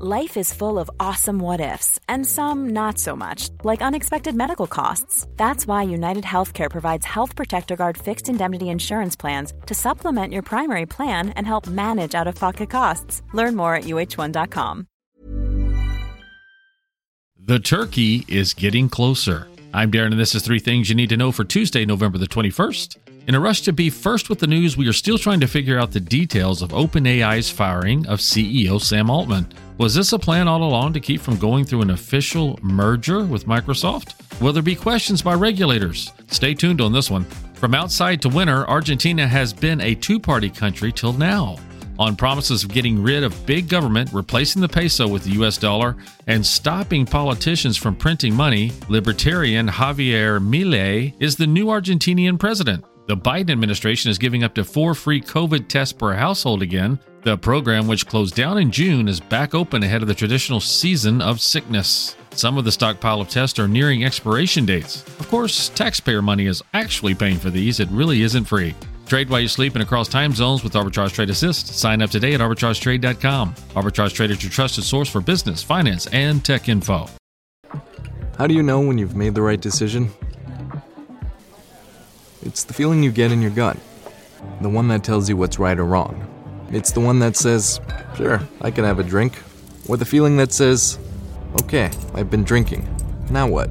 Life is full of awesome what ifs, and some not so much, like unexpected medical costs. That's why United Healthcare provides Health Protector Guard fixed indemnity insurance plans to supplement your primary plan and help manage out of pocket costs. Learn more at uh1.com. The turkey is getting closer. I'm Darren, and this is three things you need to know for Tuesday, November the 21st. In a rush to be first with the news, we are still trying to figure out the details of OpenAI's firing of CEO Sam Altman. Was this a plan all along to keep from going through an official merger with Microsoft? Will there be questions by regulators? Stay tuned on this one. From outside to winter, Argentina has been a two party country till now. On promises of getting rid of big government, replacing the peso with the US dollar, and stopping politicians from printing money, libertarian Javier Milei is the new Argentinian president. The Biden administration is giving up to four free COVID tests per household again. The program, which closed down in June, is back open ahead of the traditional season of sickness. Some of the stockpile of tests are nearing expiration dates. Of course, taxpayer money is actually paying for these, it really isn't free. Trade while you sleep and across time zones with Arbitrage Trade Assist. Sign up today at arbitragetrade.com. Arbitrage Trade is your trusted source for business, finance, and tech info. How do you know when you've made the right decision? It's the feeling you get in your gut, the one that tells you what's right or wrong. It's the one that says, sure, I can have a drink, or the feeling that says, okay, I've been drinking, now what?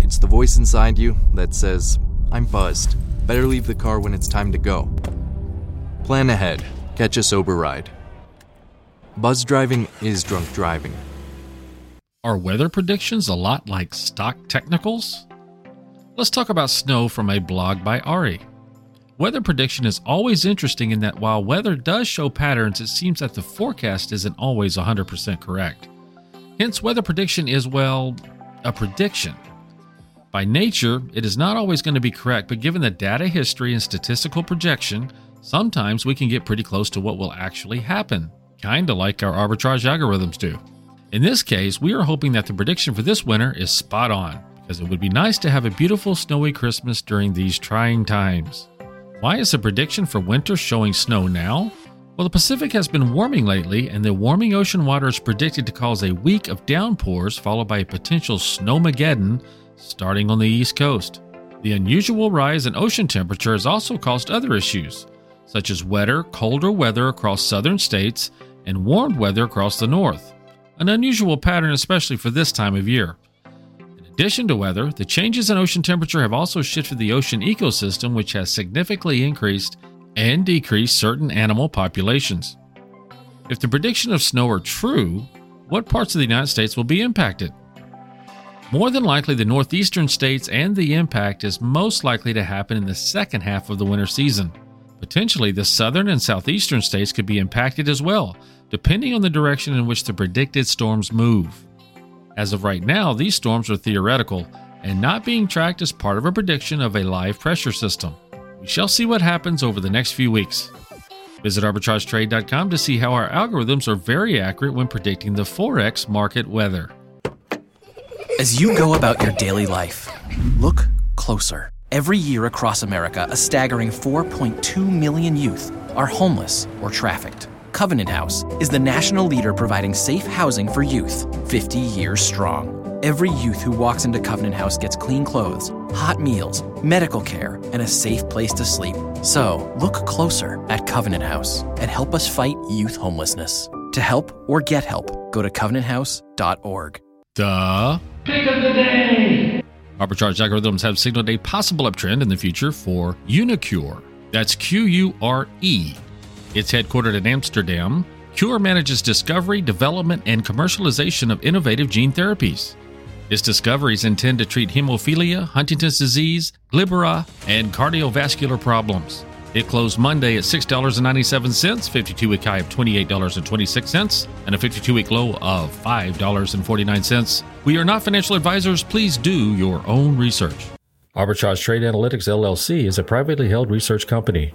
It's the voice inside you that says, I'm buzzed, better leave the car when it's time to go. Plan ahead, catch a sober ride. Buzz driving is drunk driving. Are weather predictions a lot like stock technicals? Let's talk about snow from a blog by Ari. Weather prediction is always interesting in that while weather does show patterns, it seems that the forecast isn't always 100% correct. Hence, weather prediction is, well, a prediction. By nature, it is not always going to be correct, but given the data history and statistical projection, sometimes we can get pretty close to what will actually happen, kinda like our arbitrage algorithms do. In this case, we are hoping that the prediction for this winter is spot on as it would be nice to have a beautiful snowy Christmas during these trying times. Why is the prediction for winter showing snow now? Well, the Pacific has been warming lately, and the warming ocean water is predicted to cause a week of downpours followed by a potential snowmageddon starting on the East Coast. The unusual rise in ocean temperature has also caused other issues, such as wetter, colder weather across southern states and warm weather across the north. An unusual pattern, especially for this time of year addition to weather, the changes in ocean temperature have also shifted the ocean ecosystem, which has significantly increased and decreased certain animal populations. If the prediction of snow are true, what parts of the United States will be impacted? More than likely, the northeastern states, and the impact is most likely to happen in the second half of the winter season. Potentially, the southern and southeastern states could be impacted as well, depending on the direction in which the predicted storms move. As of right now, these storms are theoretical and not being tracked as part of a prediction of a live pressure system. We shall see what happens over the next few weeks. Visit arbitragetrade.com to see how our algorithms are very accurate when predicting the Forex market weather. As you go about your daily life, look closer. Every year across America, a staggering 4.2 million youth are homeless or trafficked. Covenant House is the national leader providing safe housing for youth, 50 years strong. Every youth who walks into Covenant House gets clean clothes, hot meals, medical care, and a safe place to sleep. So, look closer at Covenant House and help us fight youth homelessness. To help or get help, go to covenanthouse.org. The pick of the day. Arbitrage algorithms have signaled a possible uptrend in the future for uniQure. That's Q U R E it's headquartered in Amsterdam. Cure manages discovery, development, and commercialization of innovative gene therapies. Its discoveries intend to treat hemophilia, Huntington's disease, Glabella, and cardiovascular problems. It closed Monday at $6.97, 52 week high of $28.26, and a 52 week low of $5.49. We are not financial advisors. Please do your own research. Arbitrage Trade Analytics LLC is a privately held research company.